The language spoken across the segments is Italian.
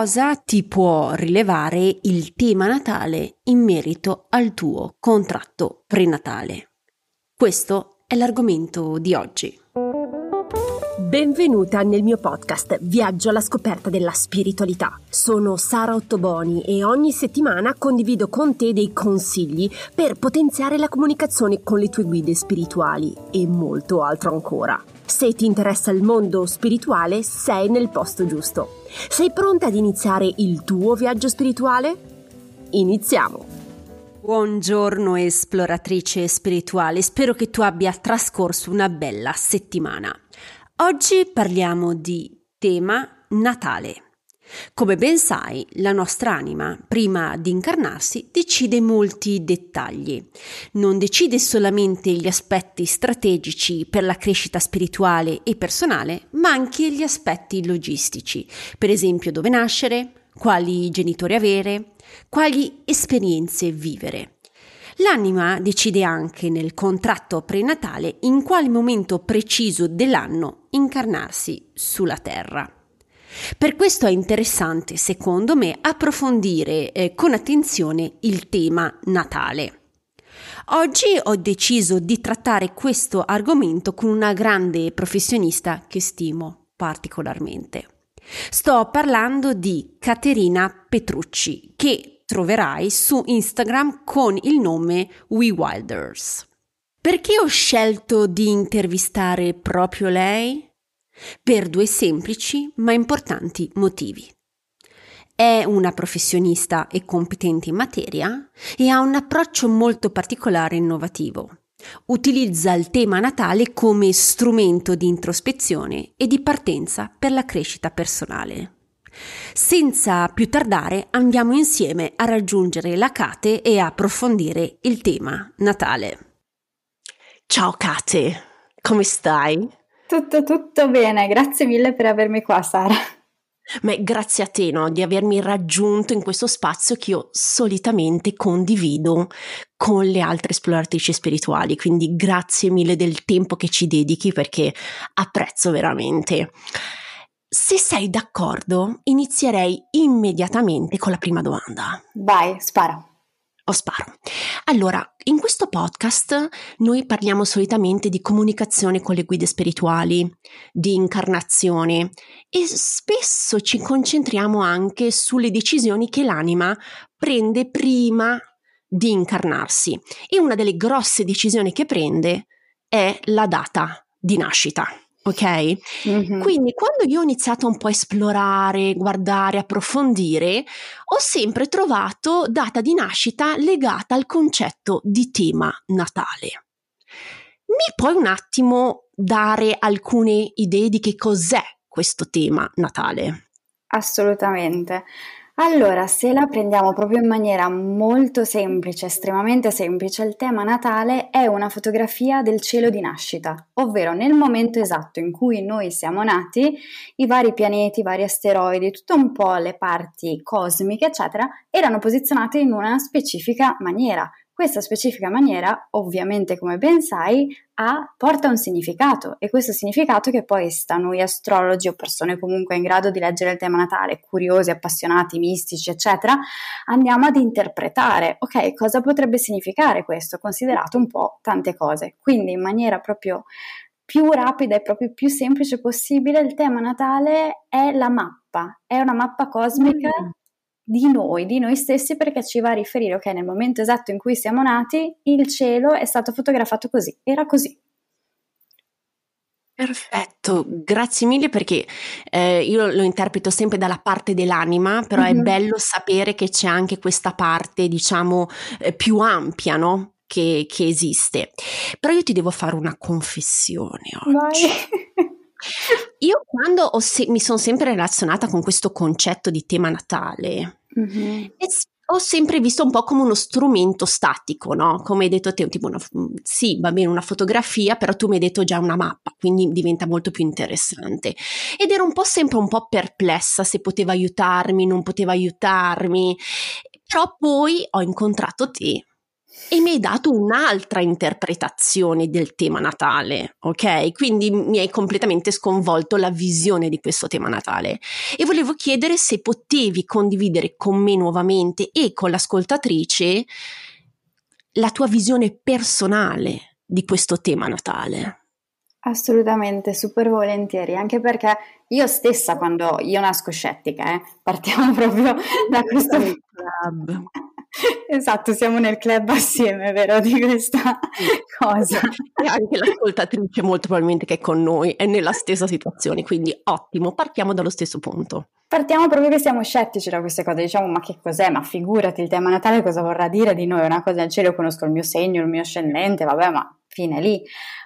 cosa ti può rilevare il tema natale in merito al tuo contratto prenatale? Questo è l'argomento di oggi. Benvenuta nel mio podcast Viaggio alla scoperta della spiritualità. Sono Sara Ottoboni e ogni settimana condivido con te dei consigli per potenziare la comunicazione con le tue guide spirituali e molto altro ancora. Se ti interessa il mondo spirituale, sei nel posto giusto. Sei pronta ad iniziare il tuo viaggio spirituale? Iniziamo! Buongiorno esploratrice spirituale, spero che tu abbia trascorso una bella settimana. Oggi parliamo di tema Natale. Come ben sai, la nostra anima, prima di incarnarsi, decide molti dettagli. Non decide solamente gli aspetti strategici per la crescita spirituale e personale, ma anche gli aspetti logistici, per esempio dove nascere, quali genitori avere, quali esperienze vivere. L'anima decide anche nel contratto prenatale in quale momento preciso dell'anno incarnarsi sulla Terra. Per questo è interessante, secondo me, approfondire eh, con attenzione il tema Natale. Oggi ho deciso di trattare questo argomento con una grande professionista che stimo particolarmente. Sto parlando di Caterina Petrucci, che troverai su Instagram con il nome We Wilders. Perché ho scelto di intervistare proprio lei? Per due semplici ma importanti motivi. È una professionista e competente in materia e ha un approccio molto particolare e innovativo. Utilizza il tema natale come strumento di introspezione e di partenza per la crescita personale. Senza più tardare andiamo insieme a raggiungere la Cate e a approfondire il tema Natale. Ciao Cate, come stai? Tutto, tutto bene, grazie mille per avermi qua, Sara. Ma grazie a te no, di avermi raggiunto in questo spazio che io solitamente condivido con le altre esploratrici spirituali, quindi grazie mille del tempo che ci dedichi perché apprezzo veramente. Se sei d'accordo, inizierei immediatamente con la prima domanda. Vai, spara o sparo. Allora, in questo podcast noi parliamo solitamente di comunicazione con le guide spirituali, di incarnazione e spesso ci concentriamo anche sulle decisioni che l'anima prende prima di incarnarsi. E una delle grosse decisioni che prende è la data di nascita ok? Mm-hmm. Quindi quando io ho iniziato un po' a esplorare, guardare, approfondire, ho sempre trovato data di nascita legata al concetto di tema natale. Mi puoi un attimo dare alcune idee di che cos'è questo tema natale? Assolutamente. Allora, se la prendiamo proprio in maniera molto semplice, estremamente semplice, il tema natale è una fotografia del cielo di nascita, ovvero nel momento esatto in cui noi siamo nati, i vari pianeti, i vari asteroidi, tutto un po' le parti cosmiche, eccetera, erano posizionate in una specifica maniera. Questa specifica maniera, ovviamente come ben sai, ha, porta un significato e questo significato che poi sta noi astrologi o persone comunque in grado di leggere il tema natale, curiosi, appassionati, mistici, eccetera, andiamo ad interpretare, ok, cosa potrebbe significare questo, considerato un po' tante cose. Quindi in maniera proprio più rapida e proprio più semplice possibile, il tema natale è la mappa, è una mappa cosmica mm di noi, di noi stessi, perché ci va a riferire, ok, nel momento esatto in cui siamo nati, il cielo è stato fotografato così, era così. Perfetto, grazie mille perché eh, io lo interpreto sempre dalla parte dell'anima, però mm-hmm. è bello sapere che c'è anche questa parte, diciamo, eh, più ampia, no? Che, che, esiste. Però io ti devo fare una confessione oggi. Vai. Io quando se- mi sono sempre relazionata con questo concetto di tema natale, mm-hmm. ho sempre visto un po' come uno strumento statico, no? Come hai detto te, tipo una, sì, va bene una fotografia, però tu mi hai detto già una mappa, quindi diventa molto più interessante. Ed ero un po' sempre un po' perplessa se poteva aiutarmi, non poteva aiutarmi, però poi ho incontrato te e mi hai dato un'altra interpretazione del tema natale, ok? Quindi mi hai completamente sconvolto la visione di questo tema natale e volevo chiedere se potevi condividere con me nuovamente e con l'ascoltatrice la tua visione personale di questo tema natale. Assolutamente, super volentieri, anche perché io stessa quando io nasco scettica, eh, partiamo proprio da questo club. Esatto, siamo nel club assieme, vero, di questa cosa. E anche l'ascoltatrice molto probabilmente che è con noi è nella stessa situazione, quindi ottimo, partiamo dallo stesso punto. Partiamo proprio che siamo scettici da queste cose, diciamo ma che cos'è? Ma figurati il tema Natale cosa vorrà dire di noi? Una cosa del cielo, io conosco il mio segno, il mio ascendente, vabbè ma fine lì.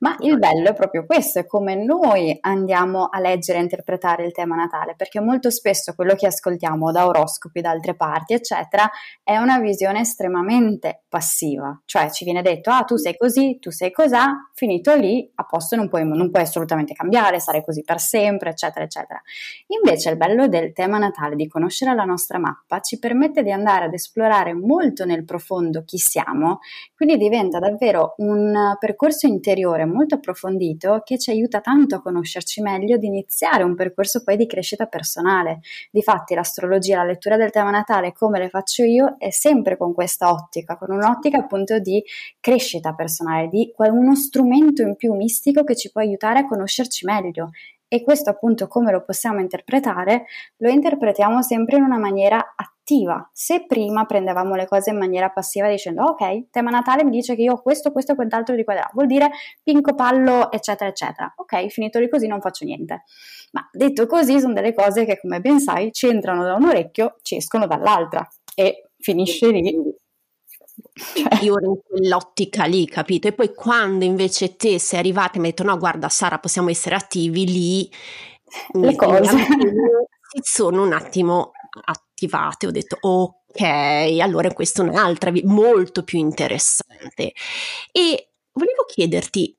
Ma il bello è proprio questo, è come noi andiamo a leggere e interpretare il tema natale, perché molto spesso quello che ascoltiamo da oroscopi, da altre parti, eccetera, è una visione estremamente passiva, cioè ci viene detto, ah tu sei così, tu sei cosà, finito lì, a posto non puoi, non puoi assolutamente cambiare, sarai così per sempre, eccetera, eccetera. Invece il bello del tema natale, di conoscere la nostra mappa, ci permette di andare ad esplorare molto nel profondo chi siamo, quindi diventa davvero un percorso interiore molto approfondito che ci aiuta tanto a conoscerci meglio, di iniziare un percorso poi di crescita personale. Difatti l'astrologia, la lettura del tema natale, come le faccio io, è sempre con questa ottica, con un'ottica appunto di crescita personale, di uno strumento in più mistico che ci può aiutare a conoscerci meglio e questo appunto come lo possiamo interpretare? Lo interpretiamo sempre in una maniera attiva. Se prima prendevamo le cose in maniera passiva dicendo ok, tema Natale mi dice che io ho questo, questo e quant'altro di qua vuol dire pinco pallo, eccetera, eccetera. Ok, finito lì così non faccio niente. Ma detto così sono delle cose che come ben sai ci entrano da un orecchio, ci escono dall'altra e finisce lì cioè. Io ero in quell'ottica lì, capito? E poi quando invece te sei arrivata e mi hai detto no, guarda Sara, possiamo essere attivi lì, le cose si sono un attimo attivate, ho detto ok, allora questa è un'altra, molto più interessante. E volevo chiederti,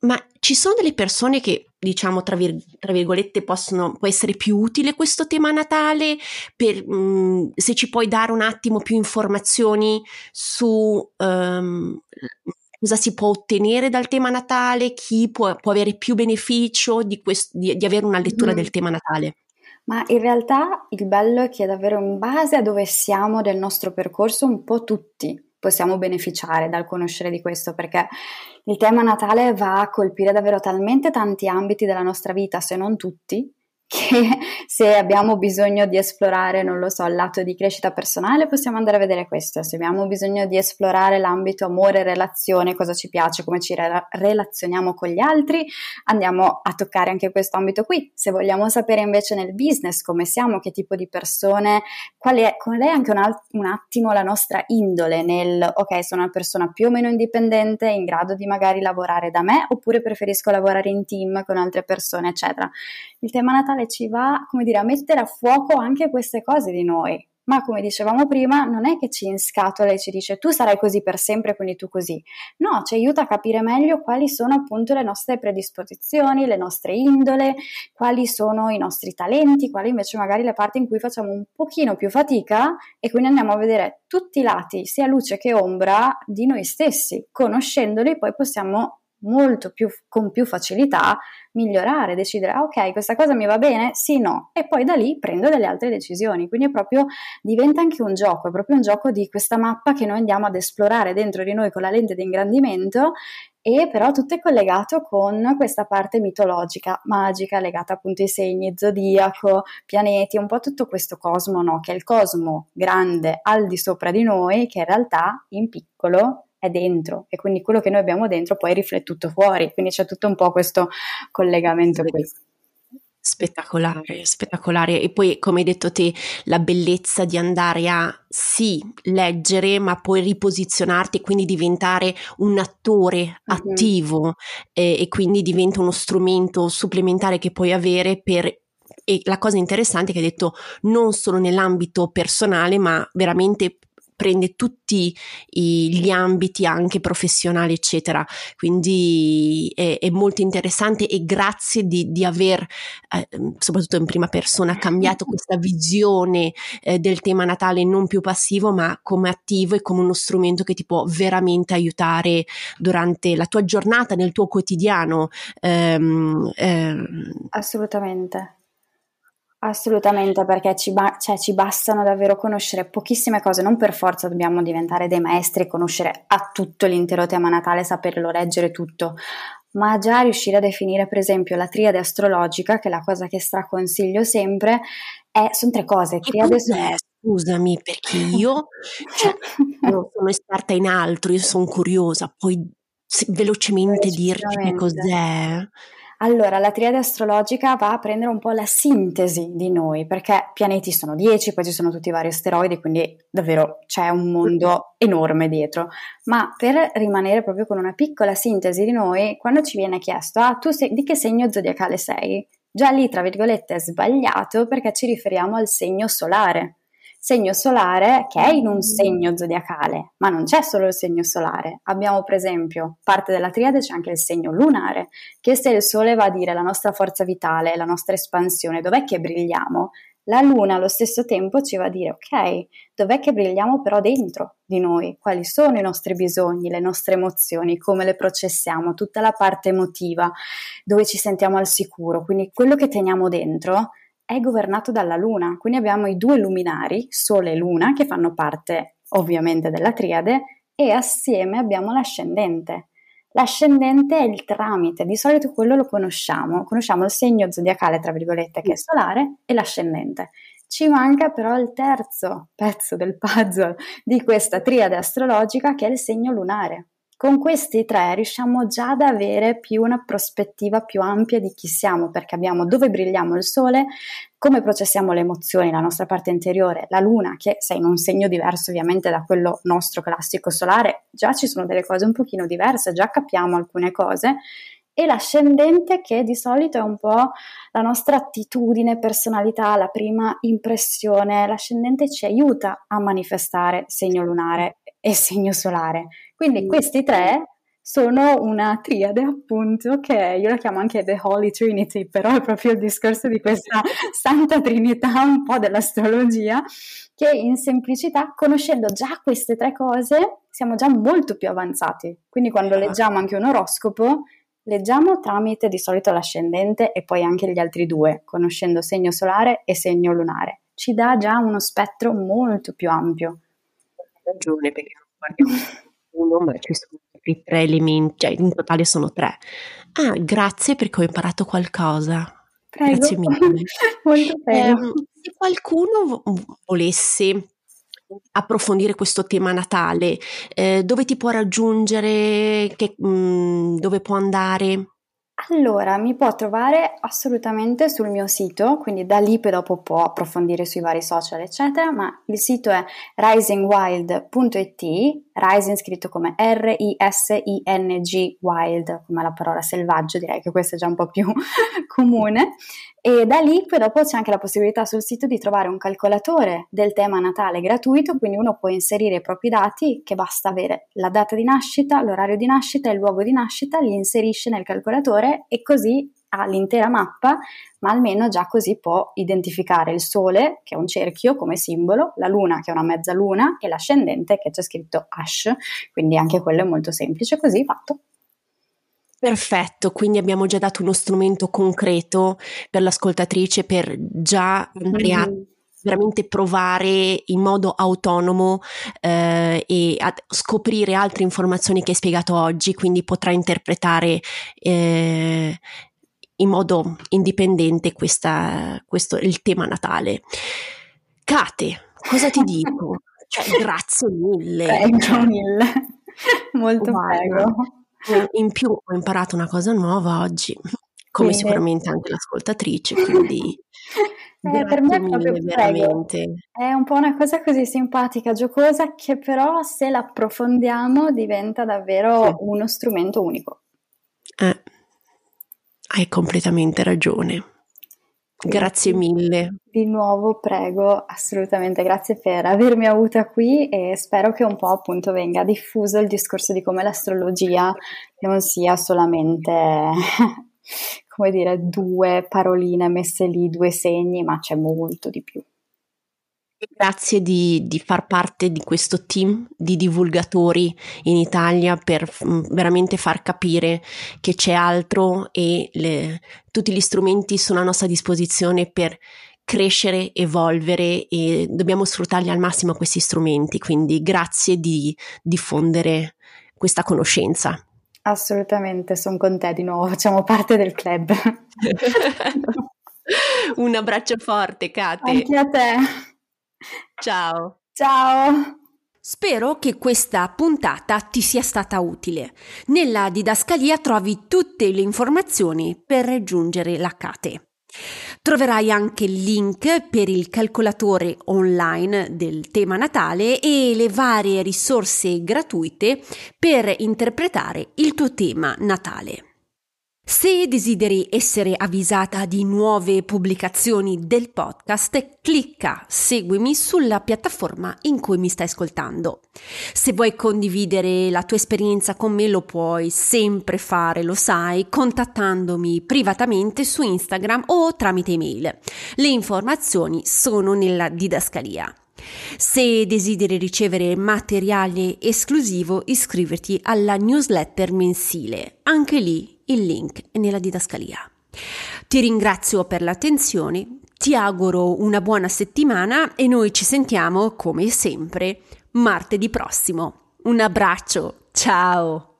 ma ci sono delle persone che, diciamo, tra, vir- tra virgolette, possono, può essere più utile questo tema Natale? Per, mh, mm, se ci puoi dare un attimo più informazioni su um, cosa si può ottenere dal tema Natale, chi può, può avere più beneficio di, quest- di, di avere una lettura mm. del tema Natale? Ma in realtà il bello è che davvero in base a dove siamo del nostro percorso, un po' tutti possiamo beneficiare dal conoscere di questo, perché il tema Natale va a colpire davvero talmente tanti ambiti della nostra vita, se non tutti, che se abbiamo bisogno di esplorare, non lo so, il lato di crescita personale, possiamo andare a vedere questo. Se abbiamo bisogno di esplorare l'ambito amore, relazione, cosa ci piace, come ci re- relazioniamo con gli altri, andiamo a toccare anche questo ambito qui. Se vogliamo sapere invece nel business come siamo, che tipo di persone, qual è, qual è anche un, al- un attimo la nostra indole nel, ok, sono una persona più o meno indipendente, in grado di magari lavorare da me, oppure preferisco lavorare in team con altre persone, eccetera. Il tema Natale Natale ci va, come dire, a mettere a fuoco anche queste cose di noi. Ma come dicevamo prima, non è che ci inscatola e ci dice tu sarai così per sempre, quindi tu così. No, ci aiuta a capire meglio quali sono appunto le nostre predisposizioni, le nostre indole, quali sono i nostri talenti, quali invece magari le parti in cui facciamo un pochino più fatica e quindi andiamo a vedere tutti i lati, sia luce che ombra, di noi stessi. Conoscendoli poi possiamo molto più, con più facilità migliorare, decidere, ah, ok, questa cosa mi va bene, sì, no, e poi da lì prendo delle altre decisioni. Quindi è proprio, diventa anche un gioco, è proprio un gioco di questa mappa che noi andiamo ad esplorare dentro di noi con la lente di ingrandimento e però tutto è collegato con questa parte mitologica, magica, legata appunto ai segni, zodiaco, pianeti, un po' tutto questo cosmo, no? Che è il cosmo grande al di sopra di noi, che in realtà in piccolo è dentro e quindi quello che noi abbiamo dentro poi riflettuto fuori, quindi c'è tutto un po' questo collegamento qui. Spettacolare, spettacolare. E poi, come hai detto te, la bellezza di andare a sì leggere, ma poi riposizionarti e quindi diventare un attore mm-hmm. attivo eh, e quindi diventa uno strumento supplementare che puoi avere per e la cosa interessante è che hai detto non solo nell'ambito personale, ma veramente prende tutti i, gli ambiti anche professionali, eccetera. Quindi è, è molto interessante e grazie di, di aver, eh, soprattutto in prima persona, cambiato questa visione eh, del tema natale non più passivo, ma come attivo e come uno strumento che ti può veramente aiutare durante la tua giornata, nel tuo quotidiano. Ehm, ehm. Assolutamente. Assolutamente, perché ci, ba- cioè, ci, bastano davvero conoscere pochissime cose, non per forza dobbiamo diventare dei maestri e conoscere a tutto l'intero tema natale, saperlo leggere tutto, ma già riuscire a definire per esempio la triade astrologica, che è la cosa che straconsiglio sempre, è, sono tre cose. Triade sono... Scusami, perché io cioè, non sono esperta in altro, io sono curiosa, puoi velocemente dirci che cos'è? Allora, la triade astrologica va a prendere un po' la sintesi di noi, perché pianeti sono 10, poi ci sono tutti i vari asteroidi, quindi davvero c'è un mondo enorme dietro. Ma per rimanere proprio con una piccola sintesi di noi, quando ci viene chiesto, ah, tu sei, di che segno zodiacale sei? Già lì, tra virgolette, è sbagliato perché ci riferiamo al segno solare segno solare che è in un segno zodiacale, ma non c'è solo il segno solare. Abbiamo per esempio parte della triade c'è anche il segno lunare, che se il sole va a dire la nostra forza vitale, la nostra espansione, dov'è che brilliamo? La luna allo stesso tempo ci va a dire ok, dov'è che brilliamo però dentro di noi? Quali sono i nostri bisogni, le nostre emozioni, come le processiamo, tutta la parte emotiva, dove ci sentiamo al sicuro, quindi quello che teniamo dentro è governato dalla Luna, quindi abbiamo i due luminari, Sole e Luna, che fanno parte ovviamente della triade, e assieme abbiamo l'ascendente. L'ascendente è il tramite, di solito quello lo conosciamo, conosciamo il segno zodiacale, tra virgolette, che è solare, e l'ascendente. Ci manca però il terzo pezzo del puzzle di questa triade astrologica, che è il segno lunare. Con questi tre riusciamo già ad avere più una prospettiva più ampia di chi siamo, perché abbiamo dove brilliamo il sole, come processiamo le emozioni, la nostra parte interiore, la luna, che sei in un segno diverso ovviamente da quello nostro classico solare, già ci sono delle cose un pochino diverse, già capiamo alcune cose, e l'ascendente che di solito è un po' la nostra attitudine, personalità, la prima impressione. L'ascendente ci aiuta a manifestare segno lunare e segno solare. Quindi questi tre sono una triade appunto che io la chiamo anche The Holy Trinity, però è proprio il discorso di questa santa trinità un po' dell'astrologia, che in semplicità, conoscendo già queste tre cose, siamo già molto più avanzati. Quindi quando leggiamo anche un oroscopo, leggiamo tramite di solito l'ascendente e poi anche gli altri due, conoscendo segno solare e segno lunare. Ci dà già uno spettro molto più ampio ragione perché guardiamo uno, ma ci sono i tre elementi, cioè in totale sono tre. Ah, grazie perché ho imparato qualcosa. Prego. Grazie mille. Molto bene. Eh, se qualcuno volesse approfondire questo tema natale, eh, dove ti può raggiungere, che, mh, dove può andare? Allora, mi può trovare assolutamente sul mio sito, quindi da lì poi dopo può approfondire sui vari social, eccetera, ma il sito è risingwild.it, rising scritto come R-I-S-I-N-G wild, come la parola selvaggio, direi che questo è già un po' più comune, e da lì poi dopo c'è anche la possibilità sul sito di trovare un calcolatore del tema Natale gratuito, quindi uno può inserire i propri dati, che basta avere la data di nascita, l'orario di nascita e il luogo di nascita, li inserisce nel calcolatore e così ha l'intera mappa, ma almeno già così può identificare il Sole, che è un cerchio come simbolo, la Luna, che è una mezzaluna, e l'ascendente, che c'è scritto Ash, quindi anche quello è molto semplice, così fatto. Perfetto, quindi abbiamo già dato uno strumento concreto per l'ascoltatrice per già andare a veramente provare in modo autonomo eh, e a scoprire altre informazioni che hai spiegato oggi, quindi potrà interpretare eh, in modo indipendente questa, questo, il tema natale. Kate, cosa ti dico? Cioè, grazie mille. Prego mille. Molto Guarda. prego. In più ho imparato una cosa nuova oggi, come quindi. sicuramente anche l'ascoltatrice, quindi eh, per me è proprio veramente. È un po' una cosa così simpatica, giocosa, che però se l'approfondiamo diventa davvero sì. uno strumento unico. Eh, hai completamente ragione. Grazie mille. Di nuovo prego, assolutamente grazie per avermi avuta qui e spero che un po' appunto venga diffuso il discorso di come l'astrologia non sia solamente, come dire, due paroline messe lì, due segni, ma c'è molto di più. Grazie di, di, far parte di questo team di divulgatori in Italia per mm, veramente far capire che c'è altro e le, tutti gli strumenti sono a nostra disposizione per crescere, evolvere e dobbiamo sfruttarli al massimo questi strumenti. Quindi grazie di diffondere questa conoscenza. Assolutamente, sono con te di nuovo, facciamo parte del club. Un abbraccio forte, Kate. Anche a te. Ciao. Ciao. Spero che questa puntata ti sia stata utile. Nella didascalia trovi tutte le informazioni per raggiungere la Cate. Troverai anche il link per il calcolatore online del tema natale e le varie risorse gratuite per interpretare il tuo tema natale. Se desideri essere avvisata di nuove pubblicazioni del podcast, clicca seguimi sulla piattaforma in cui mi stai ascoltando. Se vuoi condividere la tua esperienza con me lo puoi sempre fare, lo sai, contattandomi privatamente su Instagram o tramite email. Le informazioni sono nella didascalia. Se desideri ricevere materiale esclusivo, iscriverti alla newsletter mensile. Anche lì il link è nella didascalia. Ti ringrazio per l'attenzione, ti auguro una buona settimana e noi ci sentiamo come sempre martedì prossimo. Un abbraccio, ciao!